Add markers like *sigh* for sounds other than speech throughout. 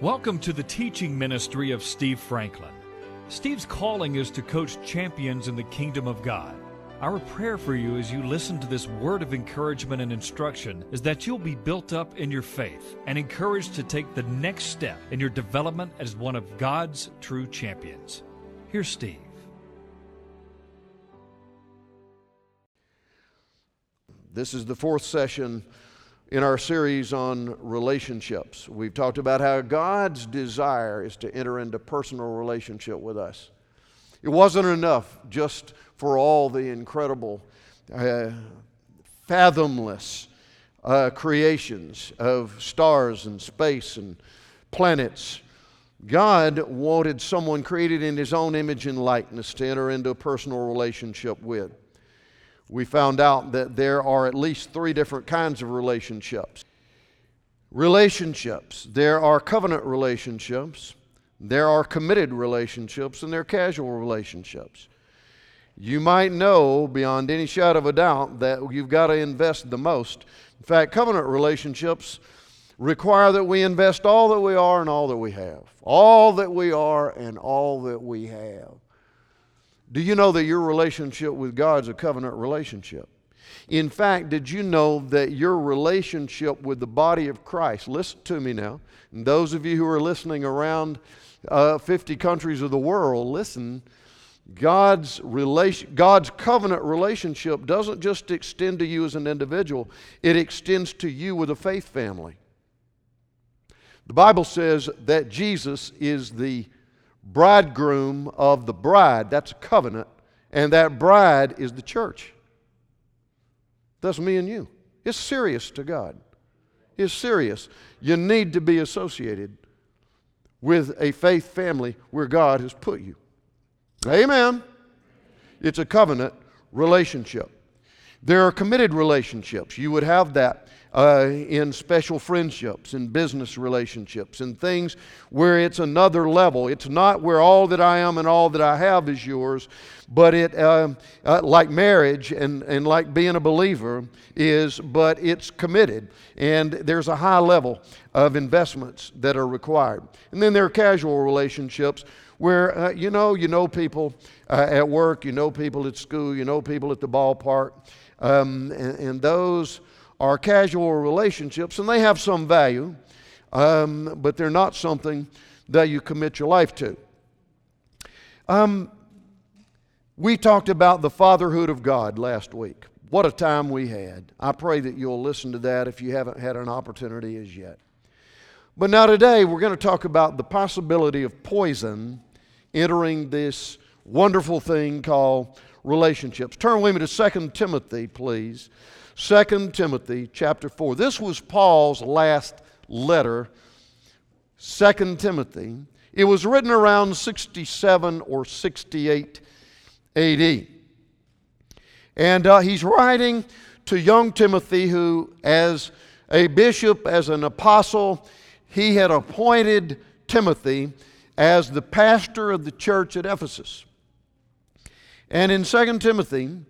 Welcome to the teaching ministry of Steve Franklin. Steve's calling is to coach champions in the kingdom of God. Our prayer for you as you listen to this word of encouragement and instruction is that you'll be built up in your faith and encouraged to take the next step in your development as one of God's true champions. Here's Steve. This is the fourth session in our series on relationships. We've talked about how God's desire is to enter into personal relationship with us. It wasn't enough just for all the incredible, uh, fathomless uh, creations of stars and space and planets. God wanted someone created in His own image and likeness to enter into a personal relationship with we found out that there are at least three different kinds of relationships. Relationships. There are covenant relationships, there are committed relationships, and there are casual relationships. You might know beyond any shadow of a doubt that you've got to invest the most. In fact, covenant relationships require that we invest all that we are and all that we have. All that we are and all that we have. Do you know that your relationship with God is a covenant relationship? In fact, did you know that your relationship with the body of Christ, listen to me now, and those of you who are listening around uh, 50 countries of the world, listen, God's, relation, God's covenant relationship doesn't just extend to you as an individual, it extends to you with a faith family. The Bible says that Jesus is the bridegroom of the bride. That's a covenant. And that bride is the church. That's me and you. It's serious to God. It's serious. You need to be associated with a faith family where God has put you. Amen. It's a covenant relationship. There are committed relationships. You would have that uh, in special friendships, in business relationships, in things where it's another level. It's not where all that I am and all that I have is yours, but it, uh, uh, like marriage and, and like being a believer, is, but it's committed. And there's a high level of investments that are required. And then there are casual relationships where uh, you know you know people uh, at work, you know people at school, you know people at the ballpark, um, and, and, those are casual relationships, and they have some value, um, but they're not something that you commit your life to. Um, we talked about the fatherhood of God last week. What a time we had. I pray that you'll listen to that if you haven't had an opportunity as yet. But now, today, we're going to talk about the possibility of poison entering this wonderful thing called relationships. Turn with me to 2 Timothy, please. 2 Timothy chapter 4. This was Paul's last letter, 2 Timothy. It was written around 67 or 68 AD. And uh, he's writing to young Timothy, who, as a bishop, as an apostle, he had appointed Timothy as the pastor of the church at Ephesus. And in 2 Timothy,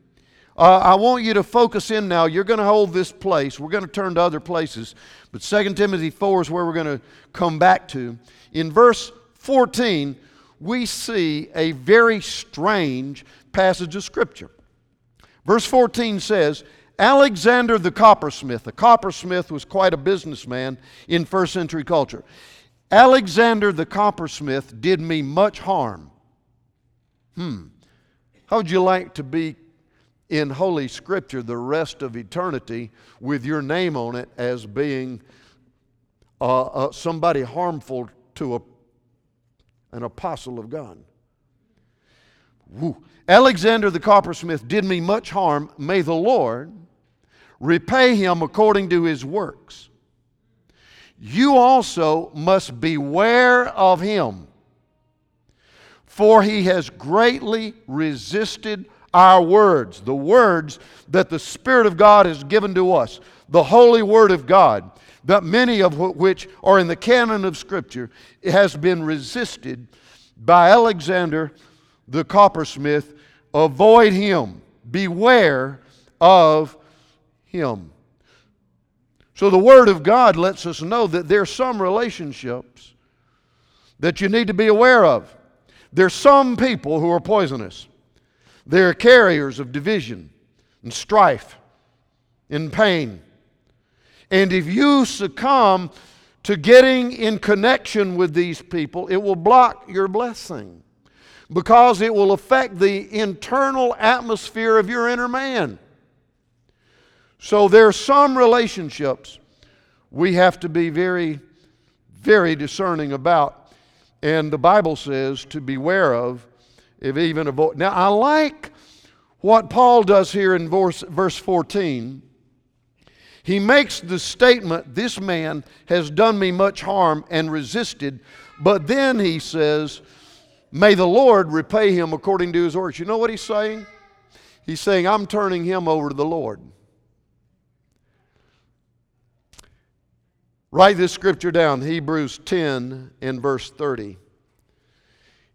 uh, I want you to focus in now. You're going to hold this place. We're going to turn to other places. But 2 Timothy 4 is where we're going to come back to. In verse 14, we see a very strange passage of Scripture. Verse 14 says, Alexander the coppersmith, a coppersmith was quite a businessman in first century culture. Alexander the coppersmith did me much harm. Hmm. How would you like to be in Holy Scripture the rest of eternity with your name on it as being uh, uh, somebody harmful to a, an apostle of God. Woo. Alexander the coppersmith did me much harm. May the Lord repay him according to his works. You also must beware of him, for he has greatly resisted our words, the words that the Spirit of God has given to us, the holy Word of God, that many of which are in the canon of Scripture, has been resisted by Alexander the coppersmith. Avoid him, beware of him. So the Word of God lets us know that there are some relationships that you need to be aware of. There's some people who are poisonous. They're carriers of division and strife and pain. And if you succumb to getting in connection with these people, it will block your blessing because it will affect the internal atmosphere of your inner man. So there are some relationships we have to be very, very discerning about. And the Bible says to beware of, if even avoid. Now, I like what Paul does here in verse, verse 14. He makes the statement, This man has done me much harm and resisted. But then he says, May the Lord repay him according to his works. You know what he's saying? He's saying, I'm turning him over to the Lord. Write this scripture down Hebrews 10 and verse 30.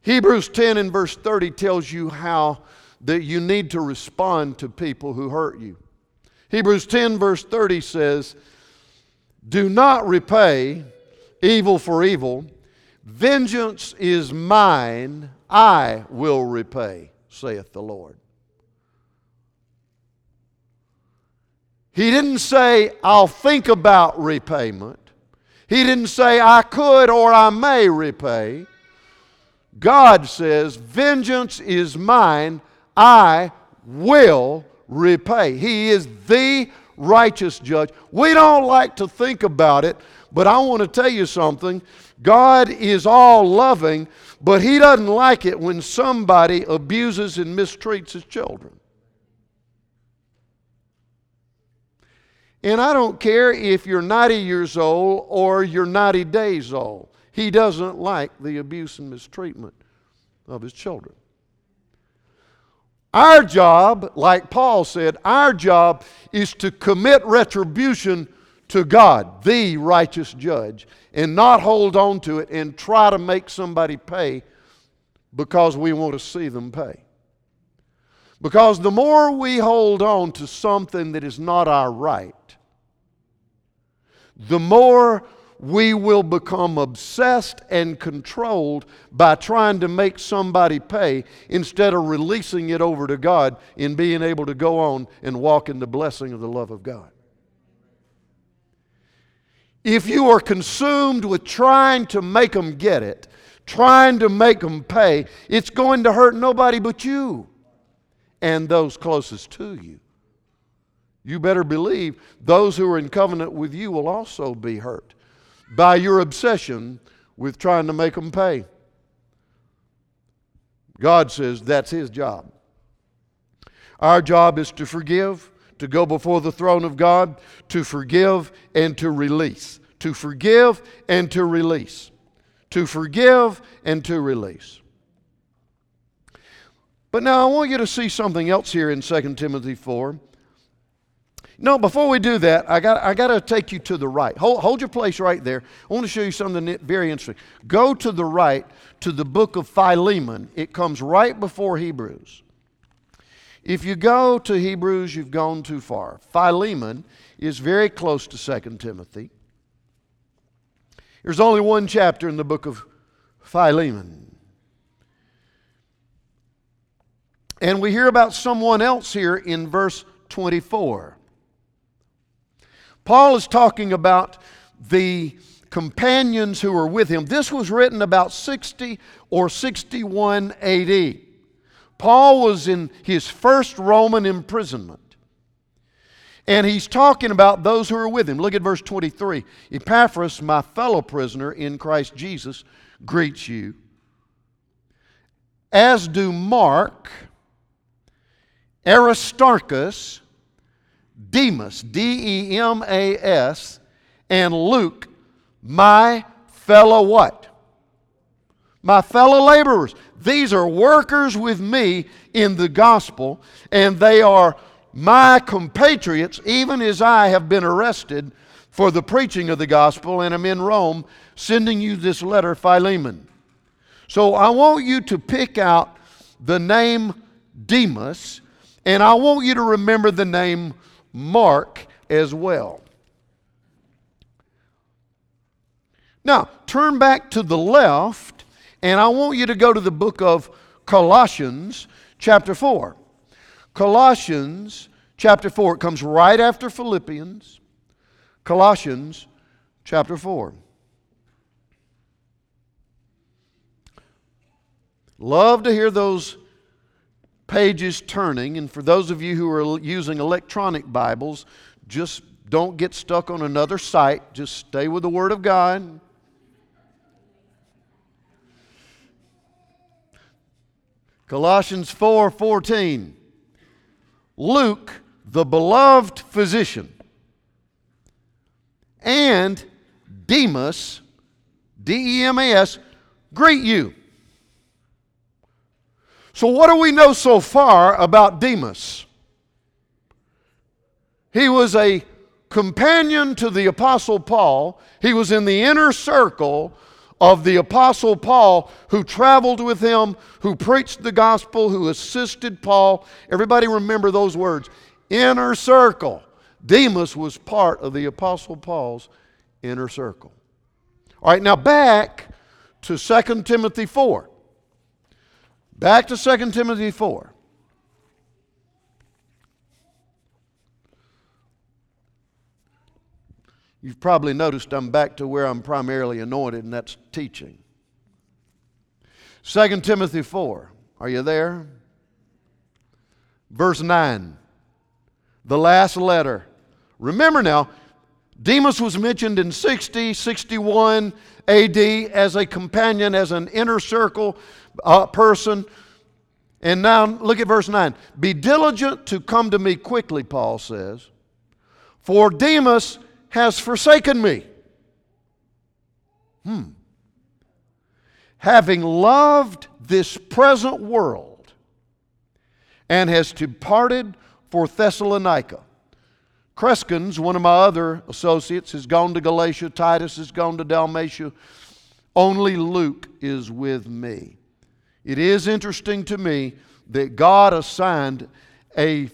Hebrews 10 and verse 30 tells you how that you need to respond to people who hurt you. Hebrews 10 verse 30 says, Do not repay evil for evil. Vengeance is mine, I will repay, saith the Lord. He didn't say, I'll think about repayment. He didn't say, I could or I may repay. God says, Vengeance is mine, I will repay. He is the righteous judge. We don't like to think about it, but I want to tell you something. God is all loving, but He doesn't like it when somebody abuses and mistreats His children. And I don't care if you're 90 years old or you're 90 days old. He doesn't like the abuse and mistreatment of his children. Our job, like Paul said, our job is to commit retribution to God, the righteous judge, and not hold on to it and try to make somebody pay because we want to see them pay. Because the more we hold on to something that is not our right, the more we will become obsessed and controlled by trying to make somebody pay instead of releasing it over to God and being able to go on and walk in the blessing of the love of God. If you are consumed with trying to make them get it, trying to make them pay, it's going to hurt nobody but you and those closest to you you better believe those who are in covenant with you will also be hurt by your obsession with trying to make them pay. God says that's His job. Our job is to forgive, to go before the throne of God, to forgive and to release. To forgive and to release. To forgive and to release. But now I want you to see something else here in 2 Timothy 4. No, before we do that, I got, I got to take you to the right. Hold, hold your place right there. I want to show you something very interesting. Go to the right to the book of Philemon. It comes right before Hebrews. If you go to Hebrews, you've gone too far. Philemon is very close to 2 Timothy. There's only one chapter in the book of Philemon. And we hear about someone else here in verse 24. Paul is talking about the companions who were with him. This was written about 60 or 61 AD. Paul was in his first Roman imprisonment. And he's talking about those who are with him. Look at verse 23. Epaphras, my fellow prisoner in Christ Jesus, greets you, as do Mark, Aristarchus, Demas, D E M A S, and Luke, my fellow what? My fellow laborers. These are workers with me in the gospel, and they are my compatriots, even as I have been arrested for the preaching of the gospel, and am in Rome sending you this letter, Philemon. So I want you to pick out the name Demas, and I want you to remember the name Mark as well. Now, turn back to the left And I want you to go to the book of Colossians, chapter 4. Colossians, chapter 4. It comes right after Philippians. Colossians, chapter 4. Love to hear those pages turning. And for those of you who are using electronic Bibles, just don't get stuck on another site. Just stay with the Word of God. Colossians 4 14. Luke, the beloved physician, and Demas, D E M A S, greet you. So, what do we know so far about Demas? He was a companion to the Apostle Paul, he was in the inner circle of the Apostle Paul who traveled with him, who preached the gospel, who assisted Paul. Everybody remember those words inner circle. Demas was part of the Apostle Paul's inner circle. All right, now back to 2 Timothy 4. Back to 2 Timothy 4. You've probably noticed I'm back to where I'm primarily anointed, and that's teaching. 2 Timothy 4. Are you there? Verse 9. The last letter. Remember now, Demas was mentioned in 60, 61 AD as a companion, as an inner circle uh, person. And now look at verse 9. Be diligent to come to me quickly, Paul says, for Demas has forsaken me. Hmm. Having loved this present world and has departed for Thessalonica. Crescens, one of my other associates, has gone to Galatia. Titus has gone to Dalmatia. Only Luke is with me. It is interesting to me that God assigned a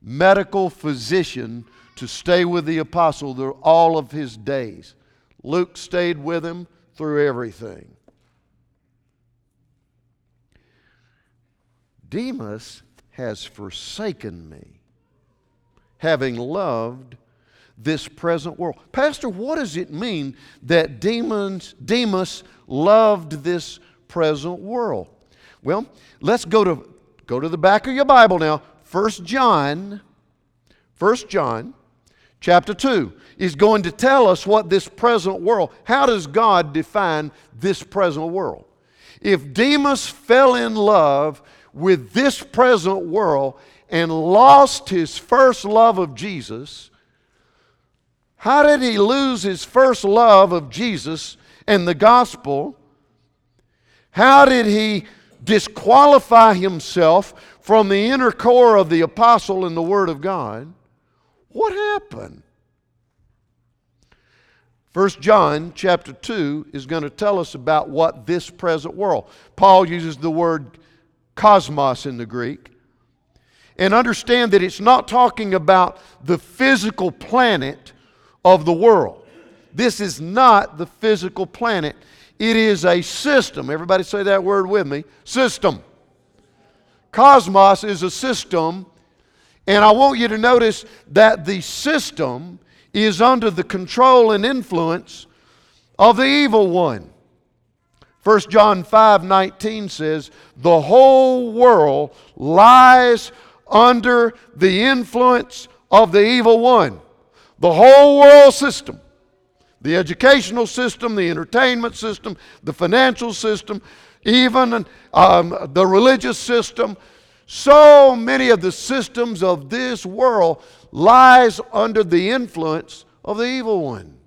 medical physician to stay with the apostle through all of his days. Luke stayed with him through everything. Demas has forsaken me, having loved this present world. Pastor, what does it mean that Demas, Demas loved this present world? Well, let's go to, go to the back of your Bible now. First John, First John chapter 2 is going to tell us what this present world, how does God define this present world? If Demas fell in love with this present world and lost his first love of Jesus, how did he lose his first love of Jesus and the gospel? How did he disqualify himself from the inner core of the apostle and the Word of God? What happened? First John chapter 2 is going to tell us about what this present world. Paul uses the word cosmos in the Greek. And understand that it's not talking about the physical planet of the world. This is not the physical planet. It is a system. Everybody say that word with me. System. Cosmos is a system and I want you to notice that the system is under the control and influence of the evil one. 1 John 5 19 says, The whole world lies under the influence of the evil one. The whole world system, the educational system, the entertainment system, the financial system, even um, the religious system, so many of the systems of this world lies under the influence of the evil one.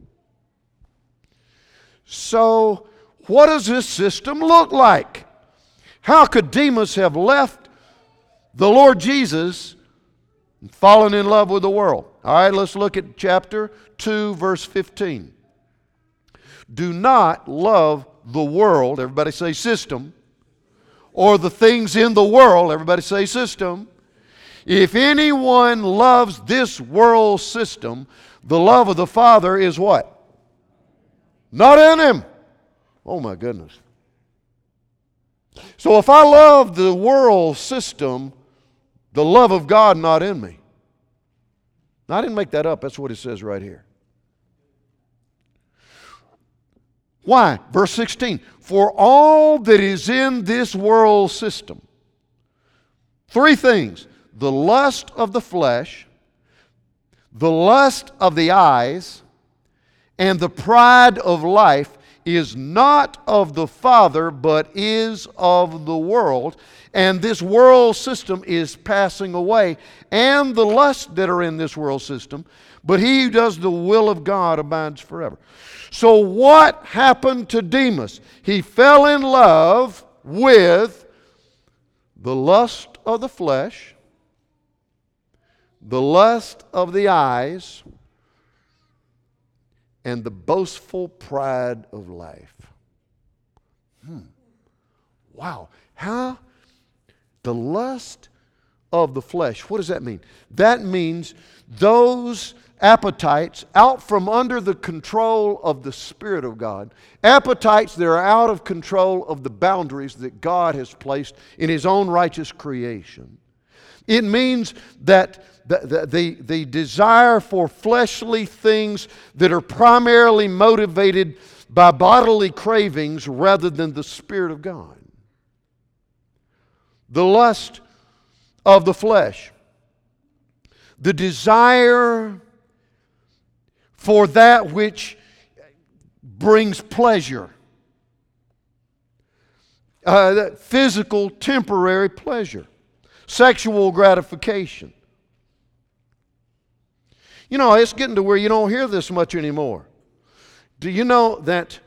So, what does this system look like? How could Demas have left the Lord Jesus and fallen in love with the world? All right, let's look at chapter 2, verse 15. Do not love the world, everybody say system, or the things in the world, everybody say system. If anyone loves this world system, the love of the Father is what? Not in him. Oh my goodness. So if I love the world system, the love of God not in me. I didn't make that up. That's what it says right here. Why? Verse 16. For all that is in this world system, three things the lust of the flesh, the lust of the eyes, and the pride of life is not of the Father, but is of the world. And this world system is passing away, and the lusts that are in this world system. But he who does the will of God abides forever. So, what happened to Demas? He fell in love with the lust of the flesh, the lust of the eyes, and the boastful pride of life. Hmm. Wow. How? The lust of the flesh. What does that mean? That means those appetites out from under the control of the Spirit of God, appetites that are out of control of the boundaries that God has placed in His own righteous creation. It means that the, the, the, desire for fleshly things that are primarily motivated by bodily cravings rather than the Spirit of God. The lust of the flesh. The desire for that which brings pleasure. Uh, physical, temporary pleasure. Sexual gratification. You know, it's getting to where you don't hear this much anymore. Do you know that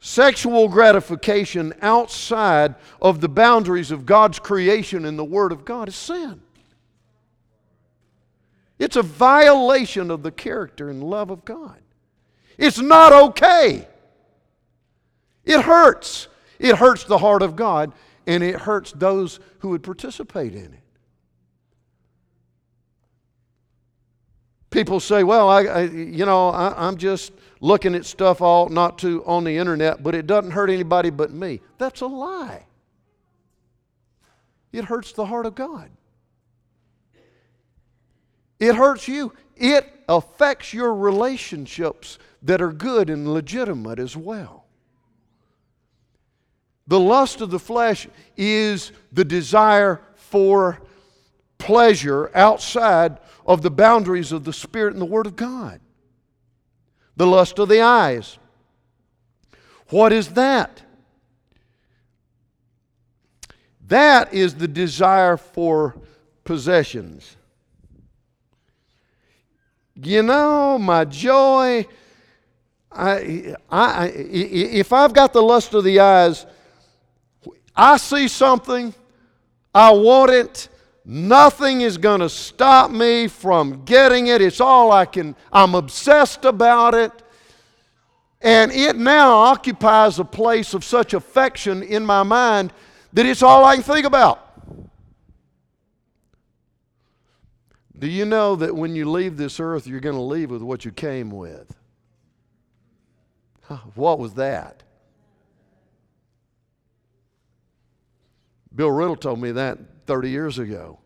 sexual gratification outside of the boundaries of God's creation and the Word of God is sin? It's a violation of the character and love of God. It's not okay. It hurts. It hurts the heart of God and it hurts those who would participate in it. People say, well, I, I you know, I, I'm just looking at stuff all not to on the internet, but it doesn't hurt anybody but me. That's a lie. It hurts the heart of God. It hurts you. It affects your relationships that are good and legitimate as well. The lust of the flesh is the desire for pleasure outside of the boundaries of the Spirit and the Word of God. The lust of the eyes. What is that? That is the desire for possessions. You know, my joy, I, I, if I've got the lust of the eyes, I see something, I want it, nothing is going to stop me from getting it. It's all I can, I'm obsessed about it. And it now occupies a place of such affection in my mind that it's all I can think about. Do you know that when you leave this earth, you're going to leave with what you came with? What was that? Bill Riddle told me that 30 years ago.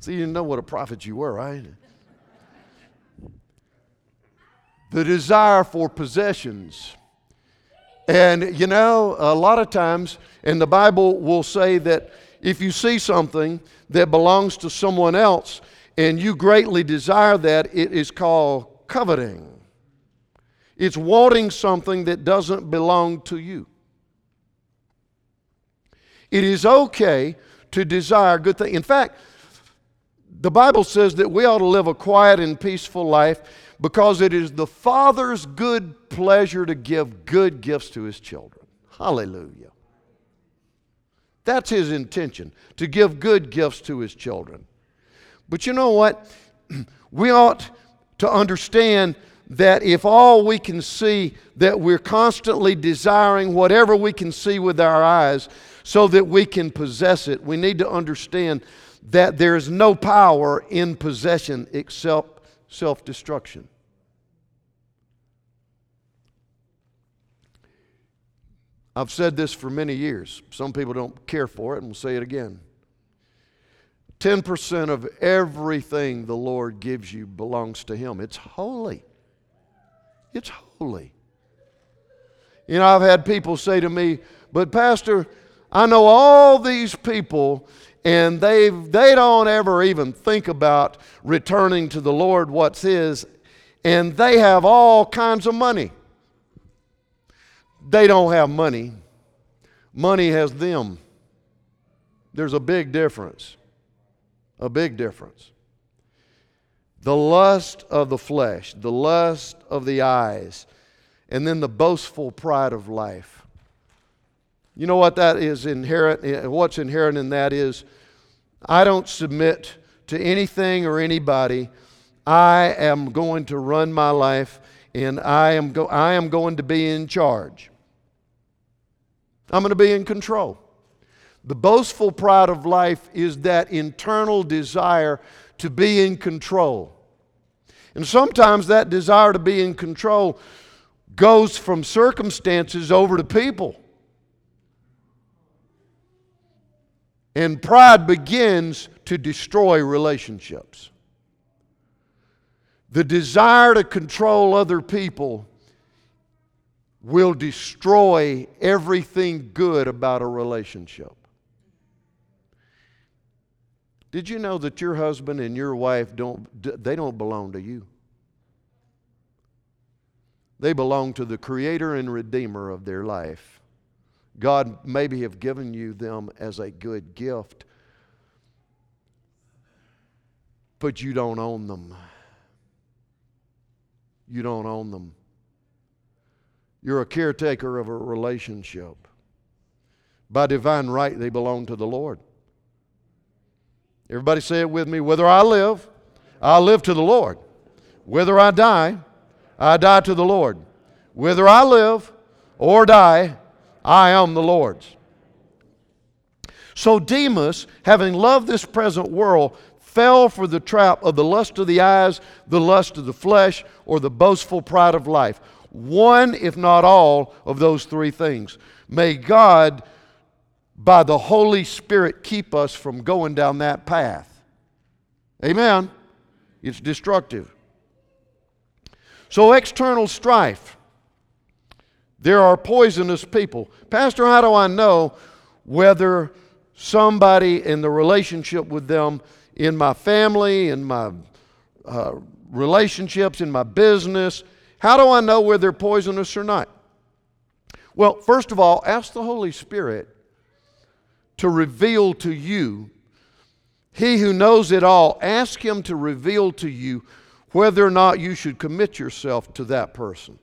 So you didn't know what a prophet you were, right? The desire for possessions. And you know, a lot of times, and the Bible will say that if you see something that belongs to someone else, and you greatly desire that, it is called coveting. It's wanting something that doesn't belong to you. It is okay to desire good things. In fact, the Bible says that we ought to live a quiet and peaceful life because it is the Father's good pleasure to give good gifts to His children. Hallelujah. That's His intention, to give good gifts to His children. But you know what? *clears throat* We ought to understand that if all we can see, that we're constantly desiring whatever we can see with our eyes so that we can possess it, we need to understand that there is no power in possession except self destruction. I've said this for many years. Some people don't care for it, and we'll say it again. 10% of everything the Lord gives you belongs to Him. It's holy. It's holy. You know, I've had people say to me, but Pastor, I know all these people and they they don't ever even think about returning to the Lord what's his and they have all kinds of money. They don't have money. Money has them. There's a big difference. A big difference. The lust of the flesh, the lust of the eyes, and then the boastful pride of life. You know what that is inherent? Eh, what's inherent in that is I don't submit to anything or anybody. I am going to run my life and I am, go- I am going to be in charge. I'm going to be in control. The boastful pride of life is that internal desire to be in control. And sometimes that desire to be in control goes from circumstances over to people. And pride begins to destroy relationships. The desire to control other people will destroy everything good about a relationship. Did you know that your husband and your wife don't they don't belong to you? They belong to the creator and redeemer of their life. God maybe have given you them as a good gift, but you don't own them. You don't own them. You're a caretaker of a relationship. By divine right, they belong to the Lord. Everybody say it with me. Whether I live, I live to the Lord. Whether I die, I die to the Lord. Whether I live or die, I am the Lord's. So Demas, having loved this present world, fell for the trap of the lust of the eyes, the lust of the flesh, or the boastful pride of life. One, if not all, of those three things. May God, by the Holy Spirit, keep us from going down that path. Amen. It's destructive. So, external strife. There are poisonous people. Pastor, how do I know whether somebody in the relationship with them in my family, in my uh, relationships, in my business, how do I know whether they're poisonous or not? Well, first of all, ask the Holy Spirit to reveal to you. He who knows it all, ask Him to reveal to you whether or not you should commit yourself to that person.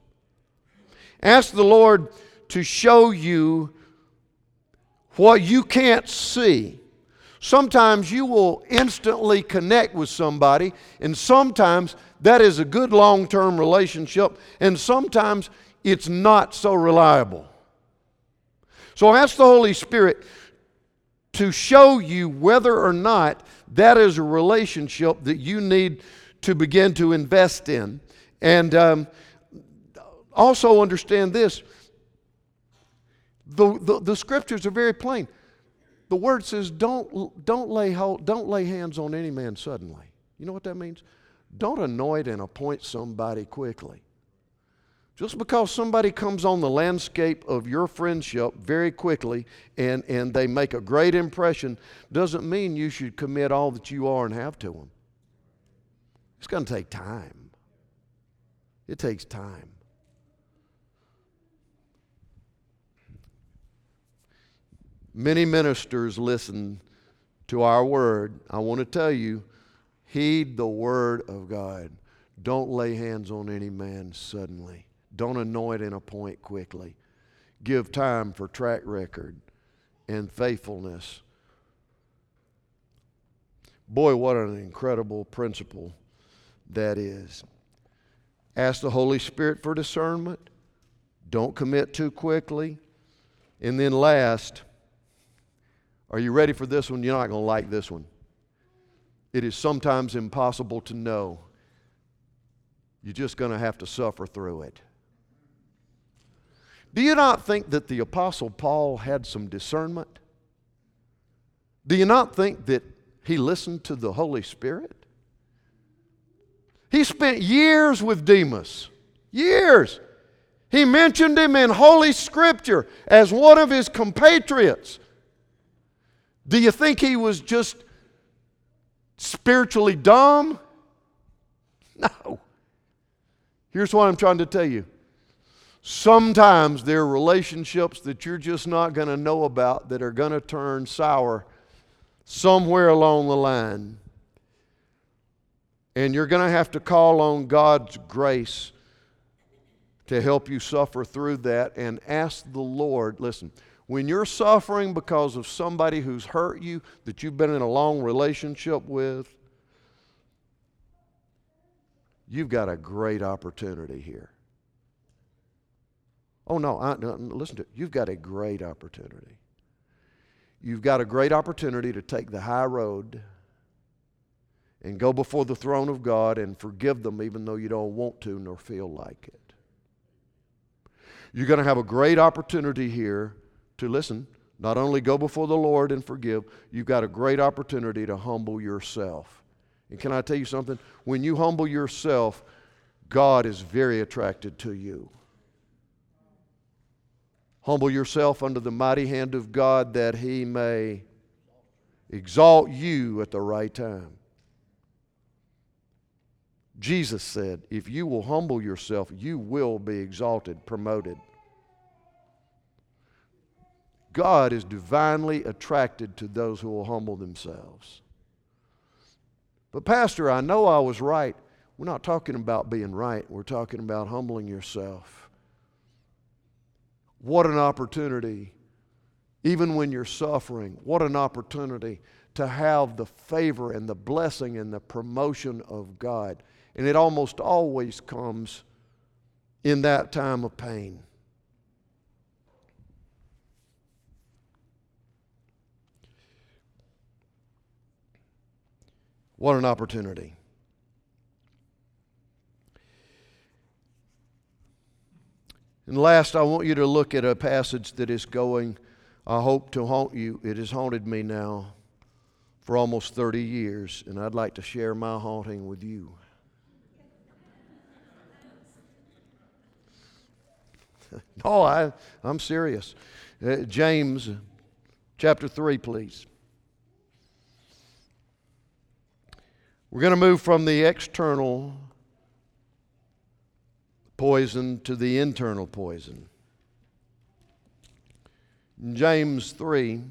Ask the Lord to show you what you can't see. Sometimes you will instantly connect with somebody, and sometimes that is a good long term relationship, and sometimes it's not so reliable. So ask the Holy Spirit to show you whether or not that is a relationship that you need to begin to invest in. And um, also understand this the, the, the, scriptures are very plain. The word says, don't, don't, lay hold, don't lay hands on any man suddenly. You know what that means? Don't anoint and appoint somebody quickly. Just because somebody comes on the landscape of your friendship very quickly and, and they make a great impression doesn't mean you should commit all that you are and have to them. It's going to take time. It takes time. Many ministers listen to our word. I want to tell you, heed the word of God. Don't lay hands on any man suddenly. Don't anoint and appoint quickly. Give time for track record and faithfulness. Boy, what an incredible principle that is. Ask the Holy Spirit for discernment. Don't commit too quickly. And then, last, are you ready for this one? You're not going to like this one. It is sometimes impossible to know. You're just going to have to suffer through it. Do you not think that the Apostle Paul had some discernment? Do you not think that he listened to the Holy Spirit? He spent years with Demas. Years. He mentioned him in Holy Scripture as one of his compatriots. Do you think he was just spiritually dumb? *laughs* No. Here's what I'm trying to tell you. Sometimes there are relationships that you're just not going to know about that are going to turn sour somewhere along the line. And you're going to have to call on God's grace to help you suffer through that and ask the Lord. Listen, when you're suffering because of somebody who's hurt you, that you've been in a long relationship with, you've got a great opportunity here. Oh, no, I, no, listen to it. You've got a great opportunity. You've got a great opportunity to take the high road and go before the throne of God and forgive them even though you don't want to nor feel like it. You're going to have a great opportunity here to listen, not only go before the Lord and forgive, you've got a great opportunity to humble yourself. And can I tell you something? When you humble yourself, God is very attracted to you. Humble yourself under the mighty hand of God that He may exalt you at the right time. Jesus said, If you will humble yourself, you will be exalted, promoted. God is divinely attracted to those who will humble themselves. But, Pastor, I know I was right. We're not talking about being right, we're talking about humbling yourself. What an opportunity, even when you're suffering, what an opportunity to have the favor and the blessing and the promotion of God. And it almost always comes in that time of pain. What an opportunity. And last, I want you to look at a passage that is going, I hope, to haunt you. It has haunted me now for almost 30 years, and I'd like to share my haunting with you. no, *laughs* I, I'm serious. Uh, James chapter 3, please. We're going to move from the external poison to the internal poison. James 3,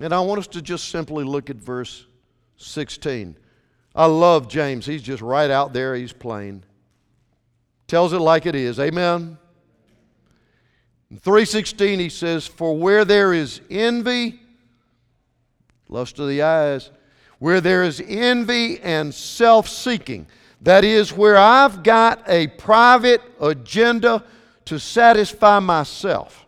and I want us to just simply look at verse 16. I love James. He's just right out there, he's plain. Tells it like it is. Amen. In 316 he says, For where there is envy, lust of the eyes, where there is envy and self seeking. That is, where I've got a private agenda to satisfy myself.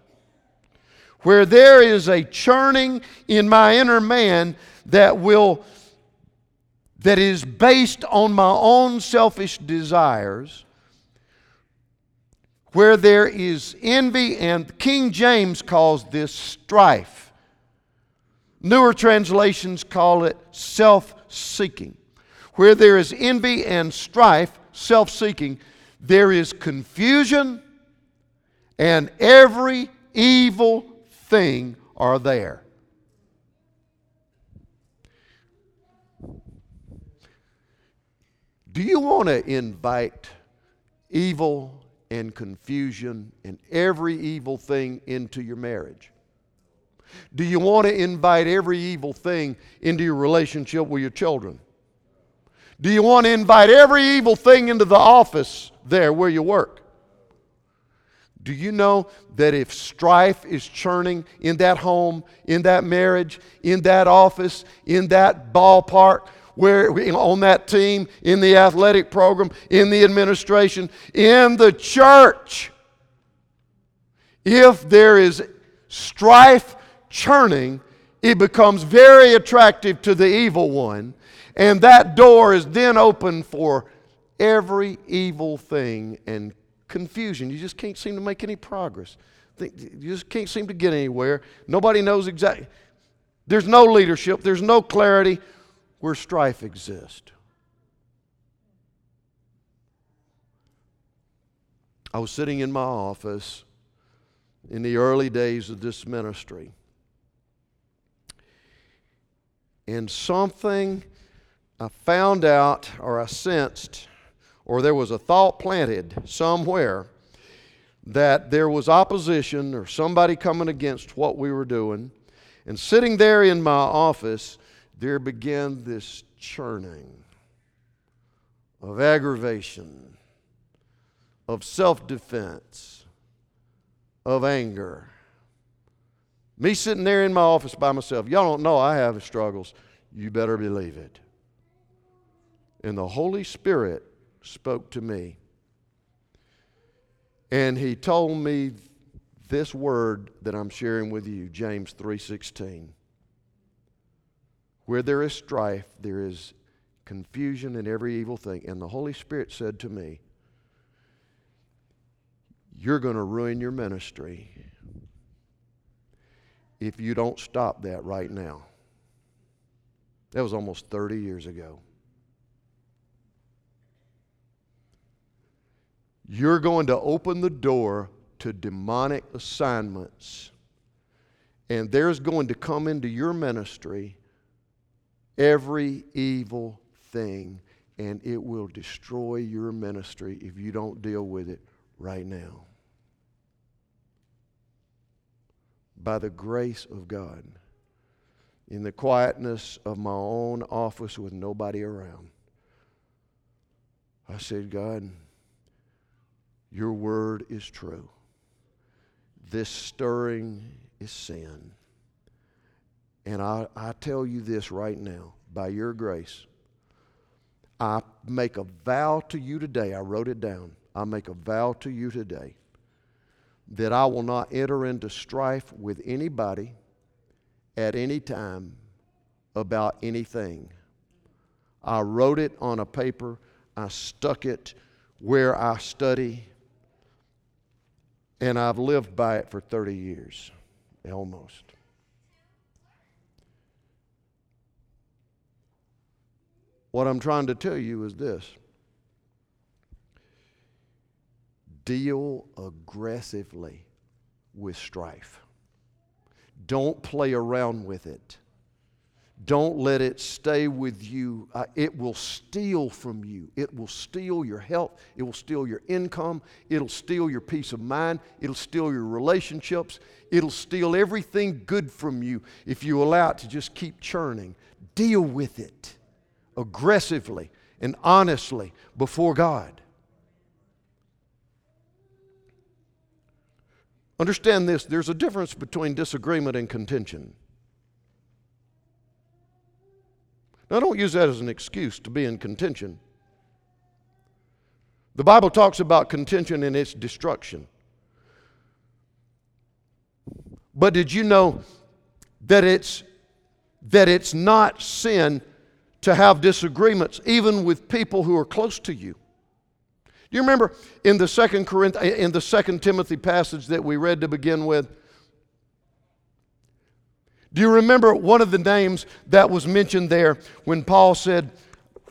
Where there is a churning in my inner man that will that is based on my own selfish desires where there is envy and King James calls this strife Newer translations call it self seeking. Where there is envy and strife, self seeking, there is confusion and every evil thing are there. Do you want to invite evil and confusion and every evil thing into your marriage? Do you want to invite every evil thing into your relationship with your children? Do you want to invite every evil thing into the office there where you work? Do you know that if strife is churning in that home, in that marriage, in that office, in that ballpark, where on that team, in the athletic program, in the administration, in the church, if there is strife churning, it becomes very attractive to the evil one. And that door is then open for every evil thing and confusion. You just can't seem to make any progress. You just can't seem to get anywhere. Nobody knows exactly. There's no leadership, there's no clarity where strife exists. I was sitting in my office in the early days of this ministry. And something I found out or I sensed or there was a thought planted somewhere that there was opposition or somebody coming against what we were doing. And sitting there in my office, there began this churning of aggravation, of self defense, of anger. Me sitting there in my office by myself. Y'all don't know I have struggles. You better believe it. And the Holy Spirit spoke to me. And he told me this word that I'm sharing with you, James 3:16. Where there is strife, there is confusion and every evil thing. And the Holy Spirit said to me, You're going to ruin your ministry if you don't stop that right now. That was almost 30 years ago. You're going to open the door to demonic assignments. And there's going to come into your ministry every evil thing, and it will destroy your ministry if you don't deal with it right now. By the grace of God, in the quietness of my own office with nobody around, I said, God, your word is true. This stirring is sin. And I, I tell you this right now, by your grace, I make a vow to you today. I wrote it down. I make a vow to you today that I will not enter into strife with anybody at any time about anything. I wrote it on a paper, I stuck it where I study, and I've lived by it for 30 years, almost. What I'm trying to tell you is this deal aggressively with strife, don't play around with it. Don't let it stay with you. Uh, it will steal from you. It will steal your health. It will steal your income. It'll steal your peace of mind. It'll steal your relationships. It'll steal everything good from you if you allow it to just keep churning. Deal with it aggressively and honestly before God. Understand this there's a difference between disagreement and contention. Now, don't use that as an excuse to be in contention. The Bible talks about contention and its destruction. But did you know that it's that it's not sin to have disagreements even with people who are close to you? Do you remember in the second Corinth in the second Timothy passage that we read to begin with? Do you remember one of the names that was mentioned there when Paul said, *clears throat*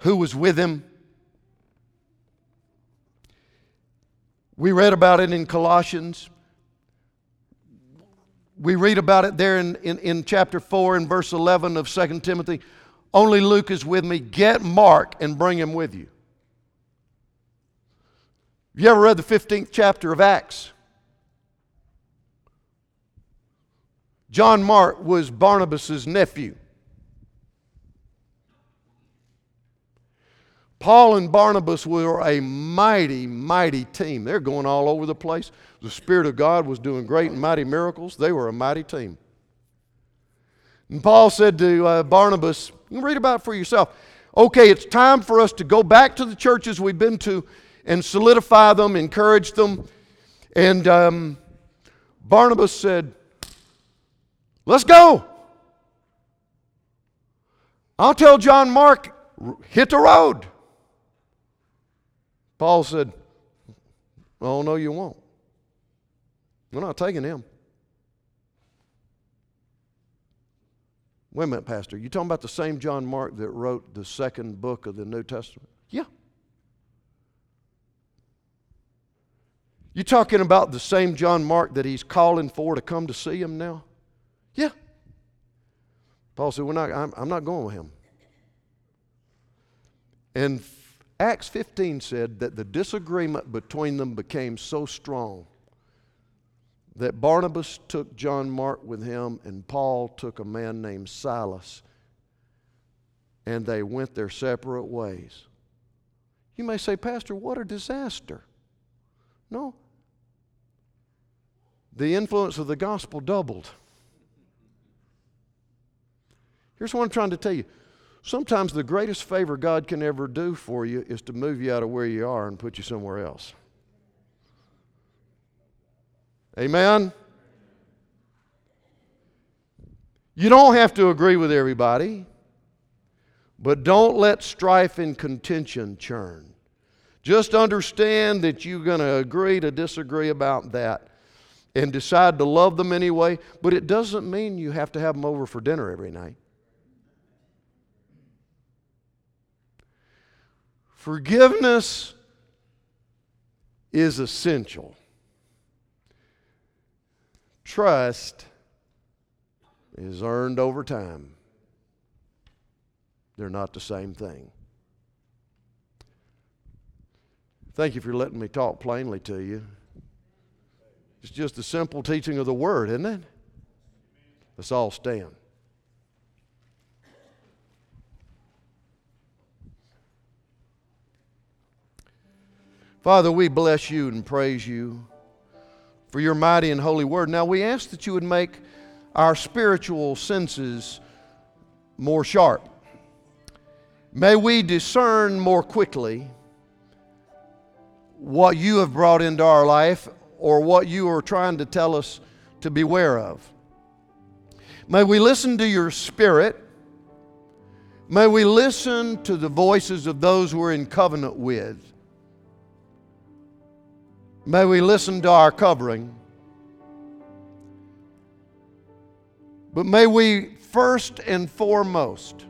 Who was with him? We read about it in Colossians. We read about it there in, in, in chapter 4 and verse 11 of 2 Timothy. Only Luke is with me. Get Mark and bring him with you. Have you ever read the 15th chapter of Acts? John Mark was Barnabas' nephew. Paul and Barnabas were a mighty, mighty team. They're going all over the place. The Spirit of God was doing great and mighty miracles. They were a mighty team. And Paul said to uh, Barnabas, you can read about it for yourself. Okay, it's time for us to go back to the churches we've been to and solidify them, encourage them. And um, Barnabas said, Let's go. I'll tell John Mark, hit the road. Paul said, Oh, no, you won't. We're not taking him. Wait a minute, Pastor. You talking about the same John Mark that wrote the second book of the New Testament? Yeah. You talking about the same John Mark that he's calling for to come to see him now? Yeah. Paul said, We're not, I'm, I'm not going with him. And Acts 15 said that the disagreement between them became so strong that Barnabas took John Mark with him and Paul took a man named Silas and they went their separate ways. You may say, Pastor, what a disaster. No. The influence of the gospel doubled. Here's what I'm trying to tell you Sometimes the greatest favor God can ever do for you is to move you out of where you are and put you somewhere else. Amen? You don't have to agree with everybody, but don't let strife and contention churn. Just understand that you're going to agree to disagree about that and decide to love them anyway, but it doesn't mean you have to have them over for dinner every night. Forgiveness is essential. Trust is earned over time. They're not the same thing. Thank you for letting me talk plainly to you. It's just a simple teaching of the Word, isn't it? Let's all stand. Father, we bless you and praise you for your mighty and holy word. Now, we ask that you would make our spiritual senses more sharp. May we discern more quickly what you have brought into our life or what you are trying to tell us to beware of. May we listen to your spirit. May we listen to the voices of those we're in covenant with. May we listen to our covering. But may we first and foremost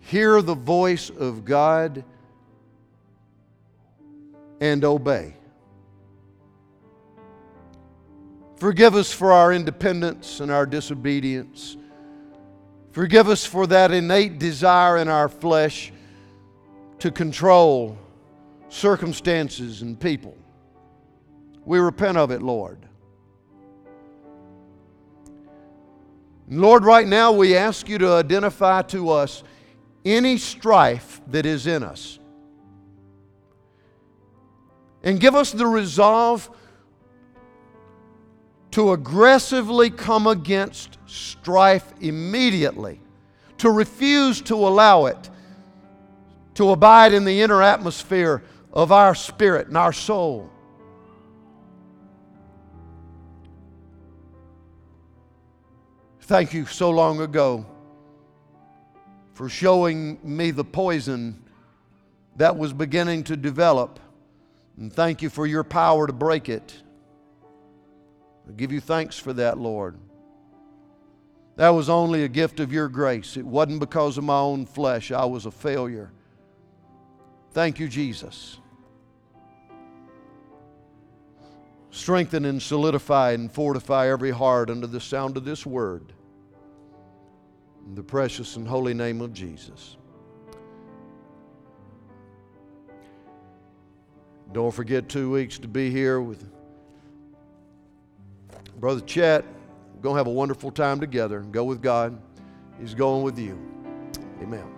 hear the voice of God and obey. Forgive us for our independence and our disobedience. Forgive us for that innate desire in our flesh to control circumstances and people. We repent of it, Lord. Lord, right now we ask you to identify to us any strife that is in us. And give us the resolve to aggressively come against strife immediately, to refuse to allow it to abide in the inner atmosphere of our spirit and our soul. Thank you so long ago for showing me the poison that was beginning to develop. And thank you for your power to break it. I give you thanks for that, Lord. That was only a gift of your grace. It wasn't because of my own flesh. I was a failure. Thank you, Jesus. Strengthen and solidify and fortify every heart under the sound of this word. In the precious and holy name of Jesus. Don't forget two weeks to be here with Brother Chet. We're going to have a wonderful time together. Go with God. He's going with you. Amen.